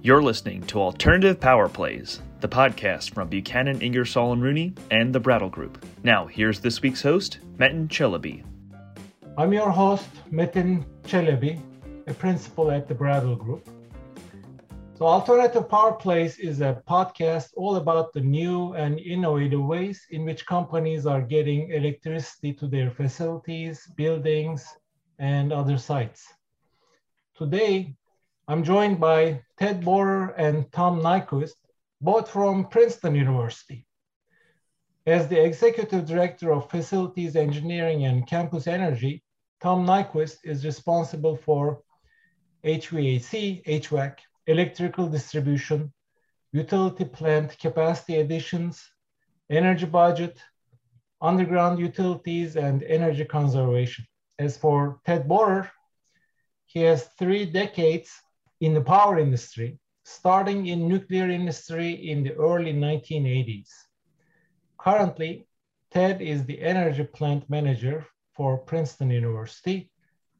You're listening to Alternative Power Plays, the podcast from Buchanan, Ingersoll and Rooney and the Brattle Group. Now, here's this week's host, Metin Çelebi. I'm your host, Metin Çelebi, a principal at the Brattle Group. So, Alternative Power Plays is a podcast all about the new and innovative ways in which companies are getting electricity to their facilities, buildings, and other sites. Today, I'm joined by Ted Borer and Tom Nyquist, both from Princeton University. As the Executive Director of Facilities Engineering and Campus Energy, Tom Nyquist is responsible for HVAC, HVAC, electrical distribution, utility plant capacity additions, energy budget, underground utilities, and energy conservation. As for Ted Borer, he has three decades in the power industry, starting in nuclear industry in the early 1980s. Currently, Ted is the energy plant manager for Princeton University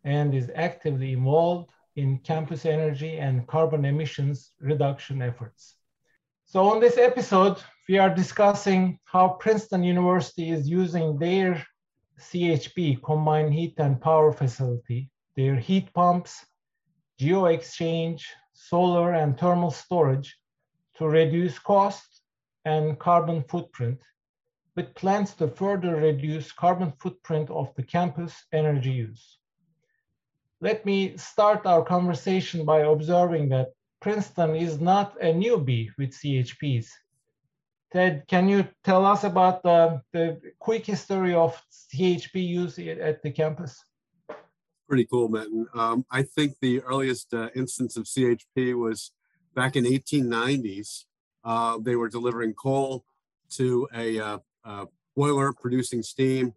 and is actively involved in campus energy and carbon emissions reduction efforts. So on this episode, we are discussing how Princeton University is using their CHP, Combined Heat and Power Facility, their heat pumps, geo exchange, solar and thermal storage to reduce cost and carbon footprint, with plans to further reduce carbon footprint of the campus energy use. Let me start our conversation by observing that Princeton is not a newbie with CHPs. Ted, can you tell us about the, the quick history of CHP use at the campus? Pretty cool, Metin. Um, I think the earliest uh, instance of CHP was back in 1890s. Uh, they were delivering coal to a uh, boiler producing steam,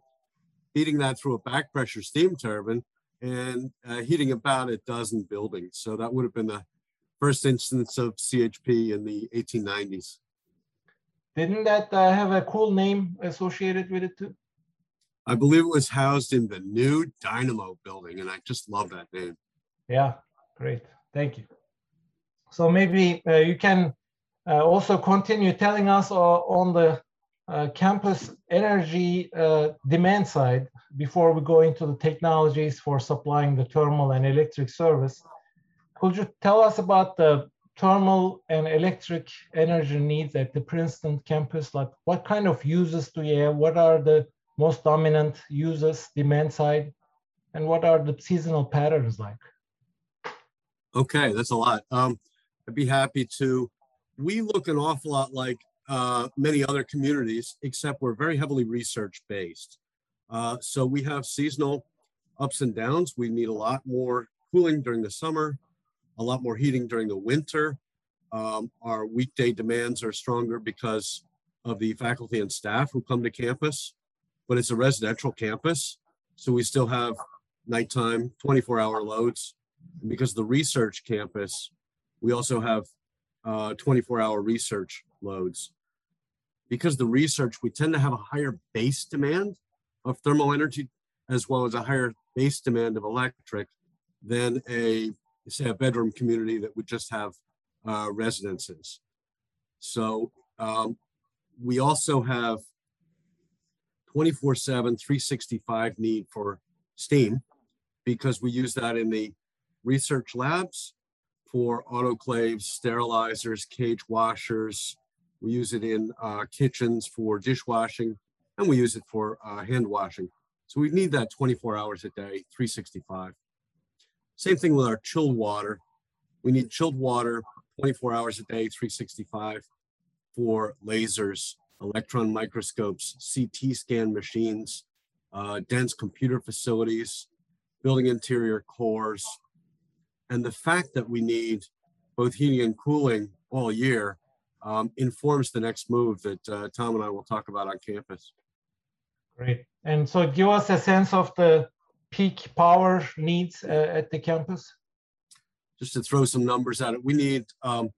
heating that through a back pressure steam turbine, and uh, heating about a dozen buildings. So that would have been the first instance of CHP in the 1890s. Didn't that uh, have a cool name associated with it too? I believe it was housed in the new Dynamo building, and I just love that name. Yeah, great. Thank you. So maybe uh, you can uh, also continue telling us uh, on the uh, campus energy uh, demand side before we go into the technologies for supplying the thermal and electric service. Could you tell us about the thermal and electric energy needs at the Princeton campus? Like what kind of uses do you have? What are the most dominant users, demand side, and what are the seasonal patterns like? Okay, that's a lot. Um, I'd be happy to. We look an awful lot like uh, many other communities, except we're very heavily research based. Uh, so we have seasonal ups and downs. We need a lot more cooling during the summer, a lot more heating during the winter. Um, our weekday demands are stronger because of the faculty and staff who come to campus but it's a residential campus. So we still have nighttime 24 hour loads. And because the research campus, we also have uh, 24 hour research loads. Because the research, we tend to have a higher base demand of thermal energy as well as a higher base demand of electric than a say a bedroom community that would just have uh, residences. So um, we also have 24 7, 365 need for steam because we use that in the research labs for autoclaves, sterilizers, cage washers. We use it in uh, kitchens for dishwashing, and we use it for uh, hand washing. So we need that 24 hours a day, 365. Same thing with our chilled water. We need chilled water 24 hours a day, 365 for lasers electron microscopes, CT scan machines, uh, dense computer facilities, building interior cores. And the fact that we need both heating and cooling all year um, informs the next move that uh, Tom and I will talk about on campus. Great. And so give us a sense of the peak power needs uh, at the campus. Just to throw some numbers at it, we need um,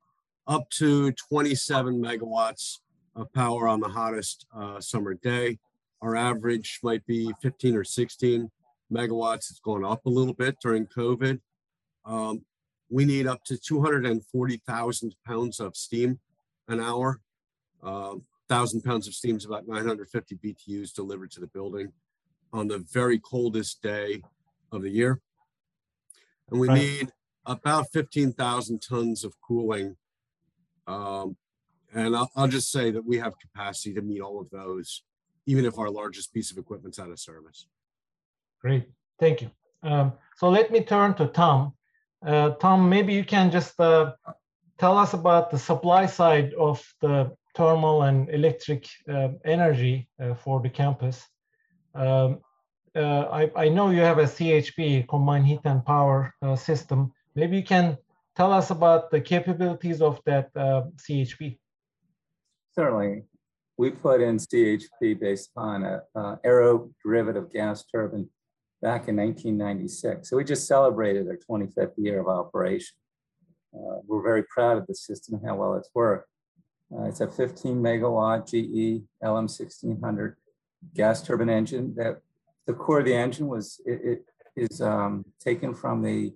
up to 27 megawatts of power on the hottest uh, summer day. Our average might be 15 or 16 megawatts. It's gone up a little bit during COVID. Um, we need up to 240,000 pounds of steam an hour. Uh, 1,000 pounds of steam is about 950 BTUs delivered to the building on the very coldest day of the year. And we Right. need about 15,000 tons of cooling. Um, and I'll, I'll just say that we have capacity to meet all of those, even if our largest piece of equipment's out of service. Great, thank you. Um, so let me turn to Tom. Uh, Tom, maybe you can just uh, tell us about the supply side of the thermal and electric uh, energy for the campus. Um, uh, I, I know you have a CHP, combined heat and power uh, system. Maybe you can tell us about the capabilities of that uh, CHP. Certainly. We put in CHP based on a uh, aero derivative gas turbine back in 1996. So we just celebrated our 25th year of operation. Uh, we're very proud of the system and how well it's worked. Uh, it's a 15 megawatt GE LM1600 gas turbine engine that the core of the engine was it, it is um, taken from the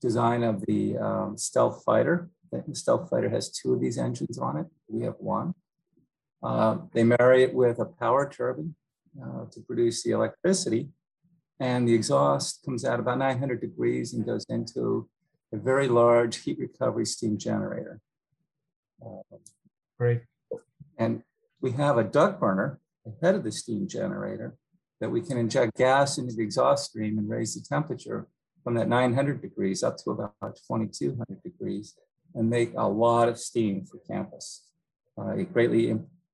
design of the um, stealth fighter. The stealth fighter has two of these engines on it. We have one. Uh, they marry it with a power turbine uh, to produce the electricity. And the exhaust comes out about 900 degrees and goes into a very large heat recovery steam generator. Uh, Great. and we have a duct burner ahead of the steam generator that we can inject gas into the exhaust stream and raise the temperature from that 900 degrees up to about 2200 degrees and make a lot of steam for campus. Uh, it greatly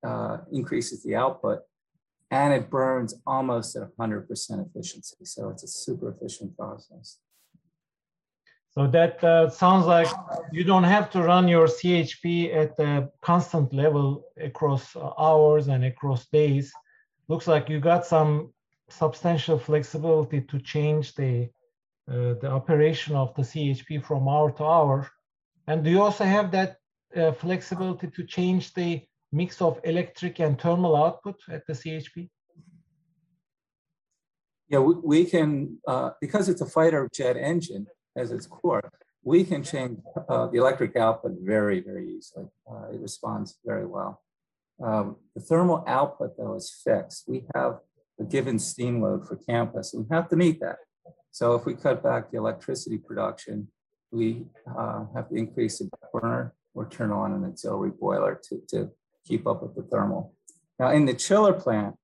uh, increases the output and it burns almost at 100% efficiency. So it's a super efficient process. So that uh, sounds like you don't have to run your CHP at a constant level across hours and across days. Looks like you got some substantial flexibility to change the uh, the operation of the CHP from hour to hour. And do you also have that uh, flexibility to change the mix of electric and thermal output at the CHP? Yeah, we, we can, uh, because it's a fighter jet engine as its core, we can change uh, the electric output very, very easily. Uh, it responds very well. Um, the thermal output, though, is fixed. We have a given steam load for campus, and we have to meet that. So if we cut back the electricity production, we uh, have to increase the burner or turn on an auxiliary boiler to, to keep up with the thermal. Now, in the chiller plant,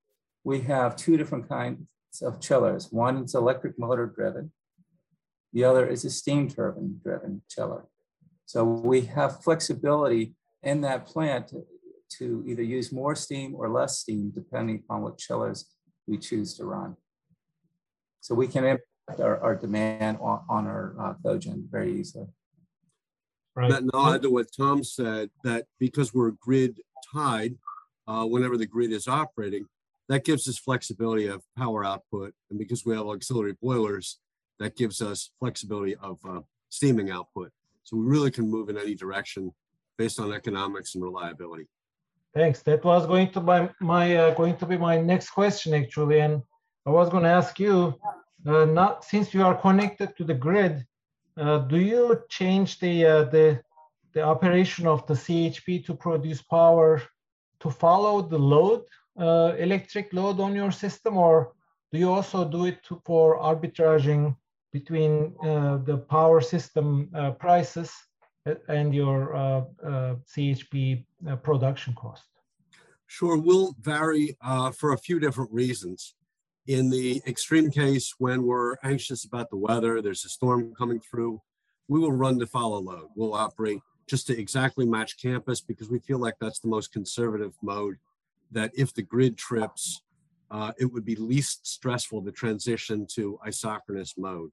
we have two different kinds of chillers. One is electric motor driven. The other is a steam turbine driven chiller. So we have flexibility in that plant to, to either use more steam or less steam, depending upon what chillers we choose to run. So we can impact our, our demand on, on our uh, cogen very easily. Right. That nod to what Tom said, that because we're grid tied, uh, whenever the grid is operating, that gives us flexibility of power output. And because we have auxiliary boilers, that gives us flexibility of uh, steaming output. So we really can move in any direction based on economics and reliability. Thanks. That was going to be my uh, going to be my next question actually, and I was going to ask you, uh, not since you are connected to the grid, uh, do you change the uh, the the operation of the CHP to produce power to follow the load, uh, electric load on your system, or do you also do it to, for arbitraging between uh, the power system prices and your uh, uh, CHP uh, production cost? Sure, will vary for a few different reasons. In the extreme case, when we're anxious about the weather, there's a storm coming through, we will run to follow load. We'll operate just to exactly match campus because we feel like that's the most conservative mode. That if the grid trips, uh, it would be least stressful to transition to isochronous mode.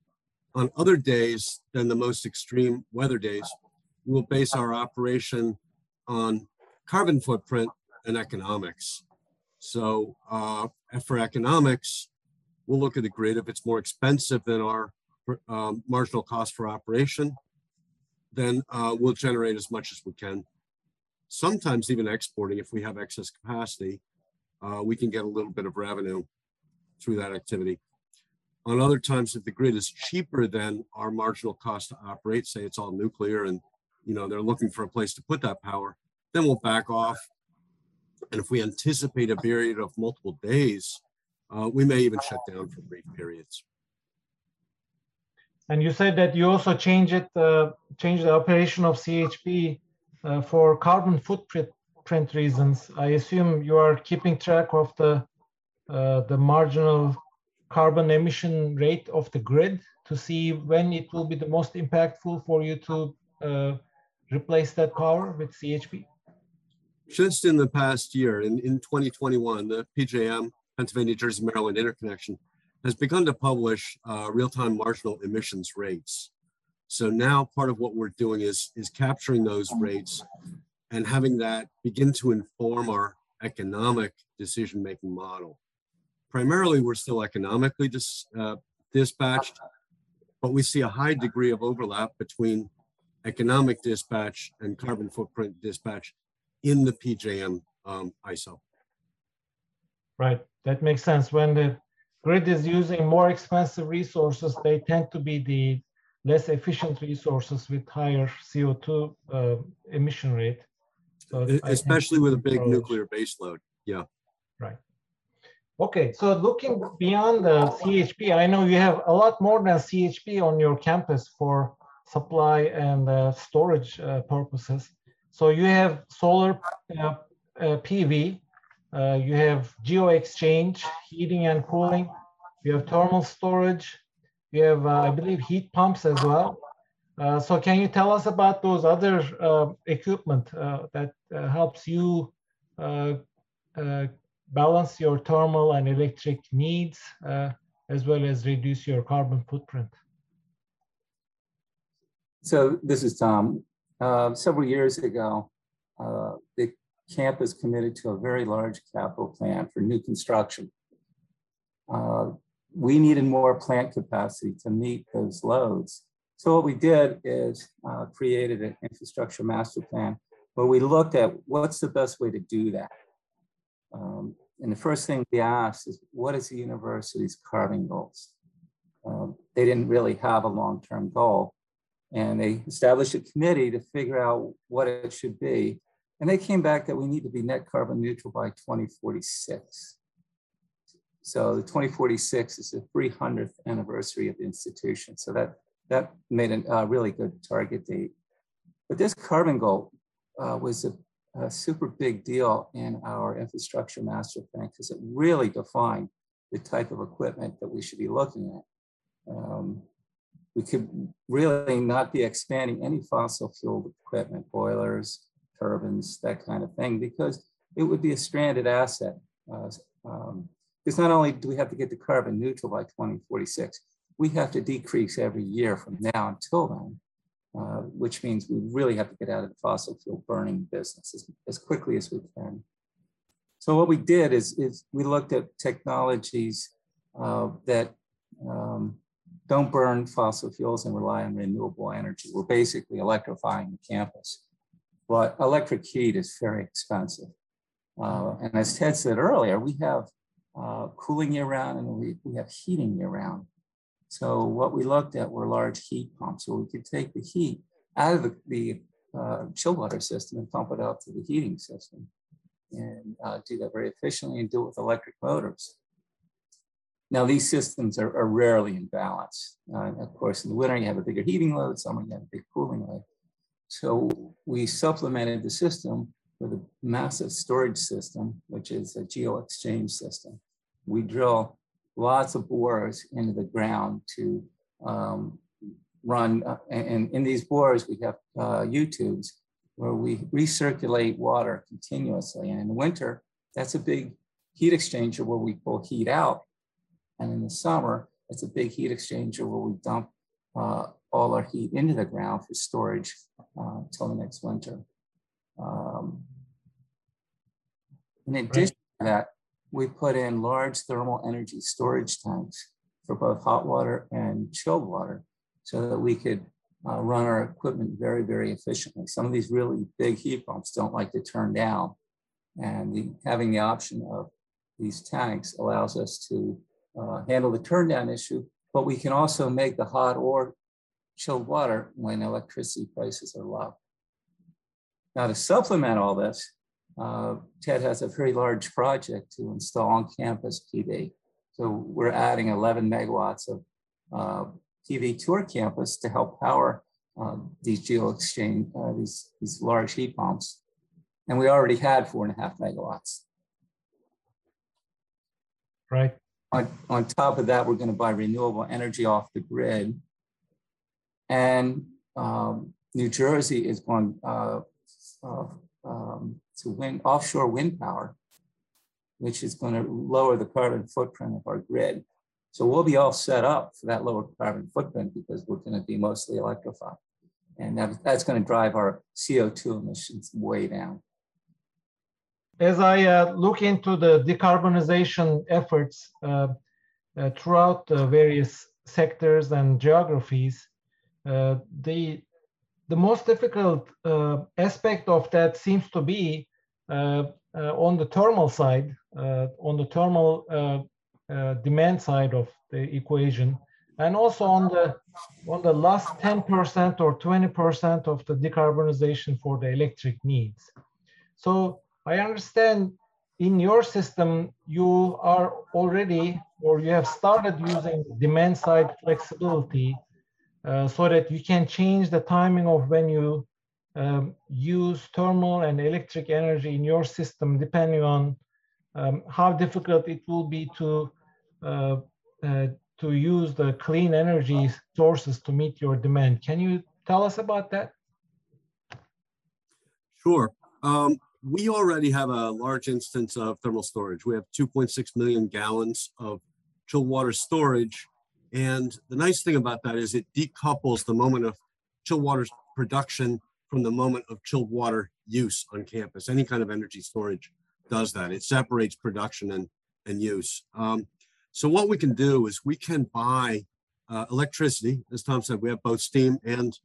On other days than the most extreme weather days, we'll base our operation on carbon footprint and economics. So uh, for economics, we'll look at the grid. If it's more expensive than our um, marginal cost for operation, then uh, we'll generate as much as we can. Sometimes even exporting, if we have excess capacity, uh, we can get a little bit of revenue through that activity. On other times, if the grid is cheaper than our marginal cost to operate, say it's all nuclear and you know they're looking for a place to put that power, then we'll back off. And if we anticipate a period of multiple days, uh, we may even shut down for brief periods. And you said that you also change it, uh, change the operation of CHP uh, for carbon footprint reasons. I assume you are keeping track of the uh, the marginal carbon emission rate of the grid to see when it will be the most impactful for you to uh, replace that power with CHP? Just in the past year, in, in 2021, the PJM, Pennsylvania, Jersey, Maryland interconnection, has begun to publish uh, real-time marginal emissions rates. So now part of what we're doing is, is capturing those rates and having that begin to inform our economic decision-making model. Primarily, we're still economically dis, uh, dispatched, but we see a high degree of overlap between economic dispatch and carbon footprint dispatch in the PJM um, ISO. Right, that makes sense. When the grid is using more expensive resources, they tend to be the less efficient resources with higher CO2 uh, emission rate. So Especially with a big approach. nuclear baseload. Yeah. Right. Okay, so looking beyond the CHP, I know you have a lot more than CHP on your campus for supply and uh, storage uh, purposes. So you have solar uh, uh PV, uh, you have geo exchange, heating and cooling, you have thermal storage, you have, uh, I believe, heat pumps as well. so can you tell us about those other equipment that helps you balance your thermal and electric needs, uh, as well as reduce your carbon footprint? So this is Tom. Uh, several years ago, uh, the campus committed to a very large capital plan for new construction. Uh, we needed more plant capacity to meet those loads. So what we did is uh, created an infrastructure master plan where we looked at what's the best way to do that. Um, and the first thing we asked is, what is the university's carbon goals? Um, they didn't really have a long-term goal. And they established a committee to figure out what it should be. And they came back that we need to be net carbon neutral by 2046. So the 2046 is the 300th anniversary of the institution. So that, that made a uh, really good target date. But this carbon goal uh, was a a super big deal in our infrastructure master plan because it really defined the type of equipment that we should be looking at. Um, we could really not be expanding any fossil fuel equipment, boilers, turbines, that kind of thing, because it would be a stranded asset. Uh, um, because not only do we have to get to carbon neutral by 2046, we have to decrease every year from now until then uh, which means we really have to get out of the fossil fuel burning business as, as quickly as we can. So what we did is, is we looked at technologies uh, that um, don't burn fossil fuels and rely on renewable energy. We're basically electrifying the campus. But electric heat is very expensive. Uh, and as Ted said earlier, we have uh, cooling year round and we, we have heating year round. So what we looked at were large heat pumps, so we could take the heat out of the, the uh, chill water system and pump it out to the heating system and uh, do that very efficiently and do it with electric motors. Now these systems are, are rarely in balance. Uh, of course, in the winter you have a bigger heating load, summer you have a big cooling load. So we supplemented the system with a massive storage system, which is a geo exchange system. We drill lots of bores into the ground to um, run. Uh, and in these bores, we have uh, U-tubes where we recirculate water continuously. And in the winter, that's a big heat exchanger where we pull heat out. And in the summer, it's a big heat exchanger where we dump uh, all our heat into the ground for storage until uh, the next winter. Um, in addition right. to that, we put in large thermal energy storage tanks for both hot water and chilled water so that we could uh, run our equipment very, very efficiently. Some of these really big heat pumps don't like to turn down. And the, having the option of these tanks allows us to uh, handle the turn down issue, but we can also make the hot or chilled water when electricity prices are low. Now to supplement all this, uh, TED has a very large project to install on campus PV. So we're adding 11 megawatts of uh, PV to our campus to help power uh, these geo exchange, uh, these, these large heat pumps. And we already had four and a half megawatts. Right. On, on top of that, we're going to buy renewable energy off the grid. And um, New Jersey is going uh, uh, um, to wind offshore wind power, which is going to lower the carbon footprint of our grid. So we'll be all set up for that lower carbon footprint because we're going to be mostly electrified. And that, that's going to drive our CO2 emissions way down. As I uh, look into the decarbonization efforts uh, uh, throughout the various sectors and geographies, the the most difficult uh, aspect of that seems to be uh, on the thermal side, on the thermal demand side of the equation, and also on the on the last 10% or 20% of the decarbonization for the electric needs. So I understand in your system you are already or you have started using demand side flexibility uh, so that you can change the timing of when you um, use thermal and electric energy in your system depending on um, how difficult it will be to uh, uh, to use the clean energy sources to meet your demand. Can you tell us about that? Sure. Um, we already have a large instance of thermal storage. We have 2.6 million gallons of chilled water storage and the nice thing about that is it decouples the moment of chilled water production from the moment of chilled water use on campus. Any kind of energy storage does that. It separates production and, and use. Um, so what we can do is we can buy uh, electricity. As Tom said, we have both steam and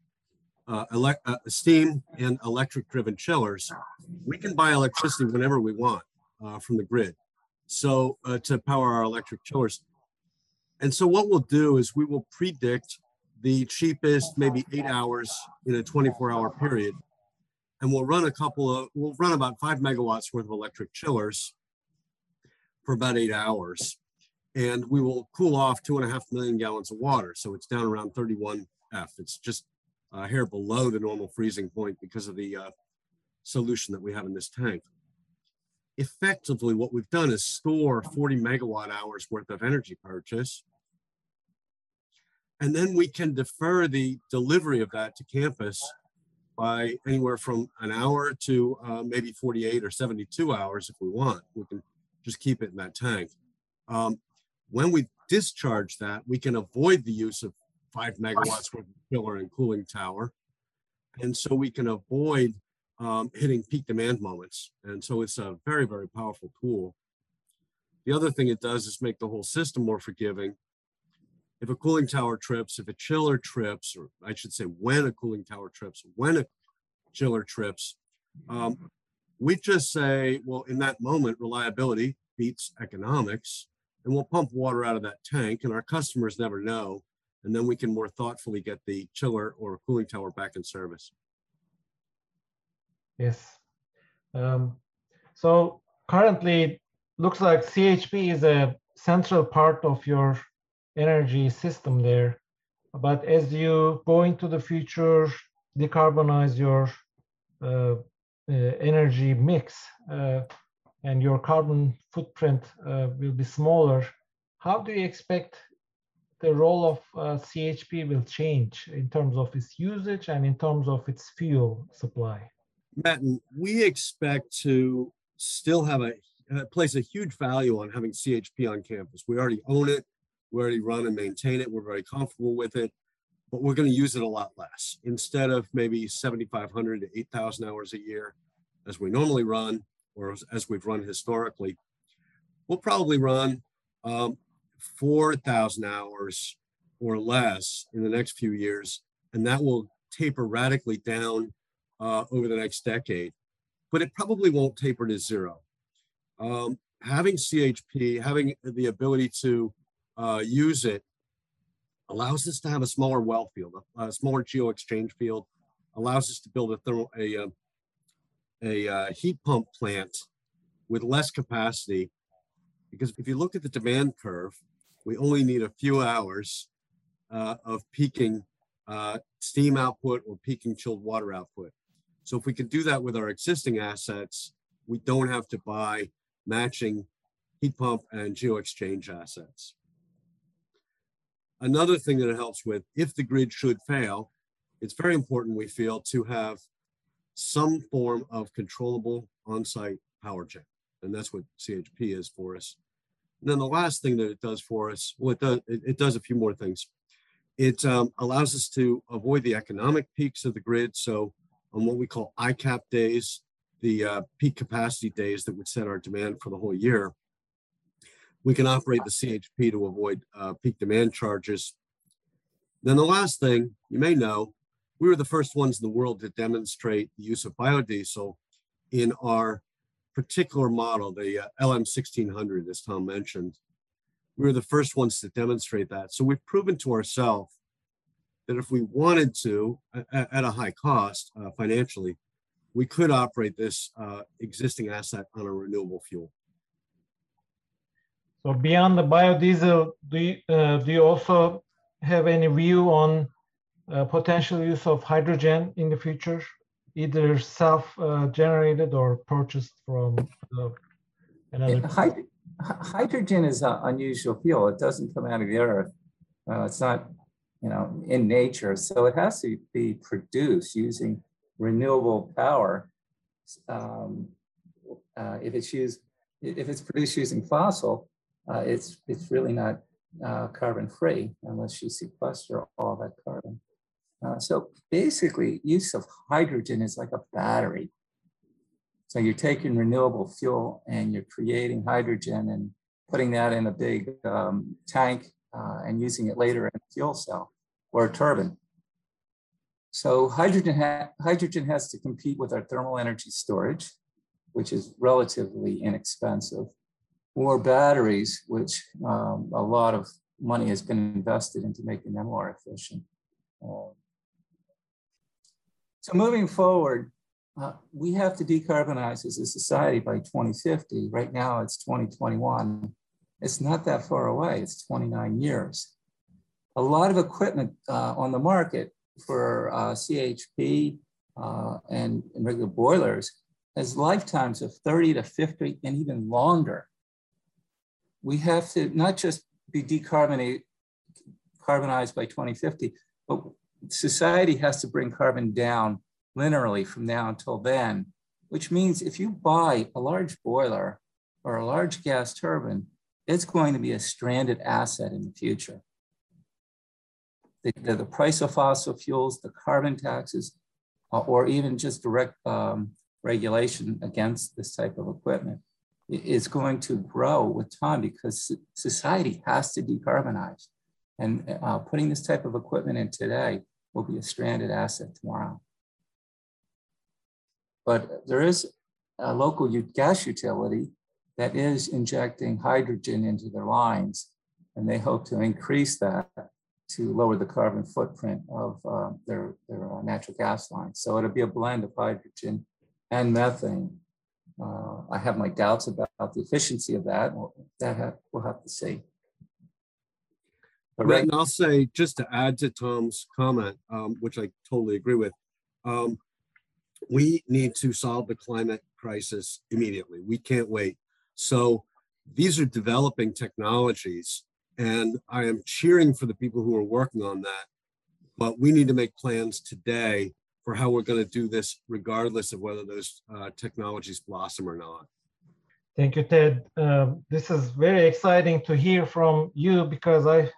uh, elect, uh, steam and electric driven chillers. We can buy electricity whenever we want uh, from the grid. So uh, to power our electric chillers. And so what we'll do is we will predict the cheapest, maybe eight hours in a 24 hour period. And we'll run a couple of, we'll run about five megawatts worth of electric chillers for about eight hours. And we will cool off two and a half million gallons of water. So it's down around 31 F. It's just a hair below the normal freezing point because of the uh, solution that we have in this tank effectively what we've done is store 40 megawatt hours worth of energy purchase. And then we can defer the delivery of that to campus by anywhere from an hour to uh, maybe 48 or 72 hours if we want. We can just keep it in that tank. Um, when we discharge that, we can avoid the use of five megawatts worth of chiller and cooling tower. And so we can avoid um, hitting peak demand moments. And so it's a very, very powerful tool. The other thing it does is make the whole system more forgiving. If a cooling tower trips, if a chiller trips, or I should say when a cooling tower trips, when a chiller trips, um, we just say, well, in that moment, reliability beats economics, and we'll pump water out of that tank, and our customers never know. And then we can more thoughtfully get the chiller or cooling tower back in service. Yes. Um, so currently, looks like CHP is a central part of your energy system there. But as you go into the future, decarbonize your uh, uh, energy mix uh, and your carbon footprint uh, will be smaller, how do you expect the role of uh, CHP will change in terms of its usage and in terms of its fuel supply? Metin, we expect to still have a uh, place a huge value on having CHP on campus. We already own it, we already run and maintain it. We're very comfortable with it, but we're going to use it a lot less. Instead of maybe 7,500 to 8,000 hours a year, as we normally run, or as, as we've run historically, we'll probably run um, 4,000 hours or less in the next few years, and that will taper radically down uh, over the next decade, but it probably won't taper to zero. Um, having CHP, having the ability to uh, use it allows us to have a smaller well field, a, a smaller geo exchange field, allows us to build a thermal, a, uh, a, a uh, heat pump plant with less capacity. Because if you look at the demand curve, we only need a few hours uh, of peaking uh, steam output or peaking chilled water output. So if we can do that with our existing assets, we don't have to buy matching heat pump and geo exchange assets. Another thing that it helps with, if the grid should fail, it's very important, we feel, to have some form of controllable on-site power gen. And that's what CHP is for us. And then the last thing that it does for us, well, it does, it does a few more things. It um, allows us to avoid the economic peaks of the grid. So on what we call ICAP days, the uh, peak capacity days that would set our demand for the whole year, we can operate the CHP to avoid uh, peak demand charges. Then the last thing you may know, we were the first ones in the world to demonstrate the use of biodiesel in our particular model, the uh, LM1600, as Tom mentioned. We were the first ones to demonstrate that. So we've proven to ourselves that if we wanted to, at, at a high cost uh, financially, we could operate this uh, existing asset on a renewable fuel. So beyond the biodiesel, do you, uh, do you also have any view on uh, potential use of hydrogen in the future, either self-generated uh, or purchased from another? Hyd hydrogen is an unusual fuel. It doesn't come out of the earth. Uh, it's not, you know, in nature. So it has to be produced using renewable power. Um, uh, if it's used, if it's produced using fossil, uh, it's, it's really not uh, carbon free unless you sequester all that carbon. Uh, so basically, use of hydrogen is like a battery. So you're taking renewable fuel and you're creating hydrogen and putting that in a big um, tank uh, and using it later in a fuel cell or a turbine. So hydrogen, ha hydrogen has to compete with our thermal energy storage, which is relatively inexpensive or batteries, which um, a lot of money has been invested into making them more efficient. Uh, so moving forward, uh, we have to decarbonize as a society by 2050. Right now it's 2021. It's not that far away, it's 29 years. A lot of equipment uh, on the market for uh, CHP uh, and, and regular boilers has lifetimes of 30 to 50 and even longer we have to not just be decarbonized by 2050, but society has to bring carbon down linearly from now until then, which means if you buy a large boiler or a large gas turbine, it's going to be a stranded asset in the future. The, the, price of fossil fuels, the carbon taxes, uh, or even just direct um, regulation against this type of equipment is going to grow with time because society has to decarbonize. And uh, putting this type of equipment in today will be a stranded asset tomorrow. But there is a local gas utility that is injecting hydrogen into their lines, and they hope to increase that to lower the carbon footprint of uh, their, their uh, natural gas lines. So it'll be a blend of hydrogen and methane uh, I have my doubts about the efficiency of that. That have, we'll have to see. But right, and I'll say just to add to Tom's comment, um, which I totally agree with, um, we need to solve the climate crisis immediately. We can't wait. So these are developing technologies, and I am cheering for the people who are working on that. But we need to make plans today for how we're going to do this, regardless of whether those uh, technologies blossom or not. Thank you, Ted. Uh, this is very exciting to hear from you because I,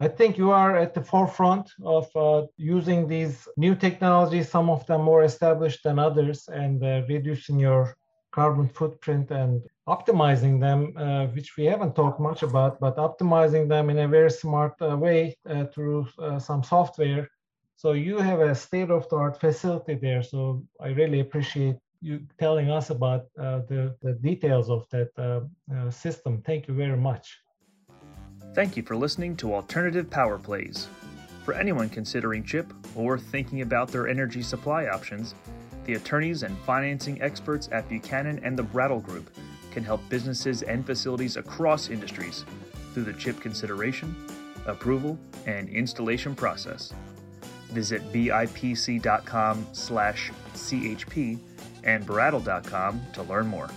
I think you are at the forefront of uh, using these new technologies, some of them more established than others, and uh, reducing your carbon footprint and optimizing them, uh, which we haven't talked much about, but optimizing them in a very smart uh, way through some software so you have a state-of-the-art facility there. So I really appreciate you telling us about uh, the, the details of that uh, uh, system. Thank you very much. Thank you for listening to Alternative Power Plays. For anyone considering CHIP or thinking about their energy supply options, the attorneys and financing experts at Buchanan and the Brattle Group can help businesses and facilities across industries through the CHIP consideration, approval, and installation process. Visit bipc.com slash chp and brattle.com to learn more.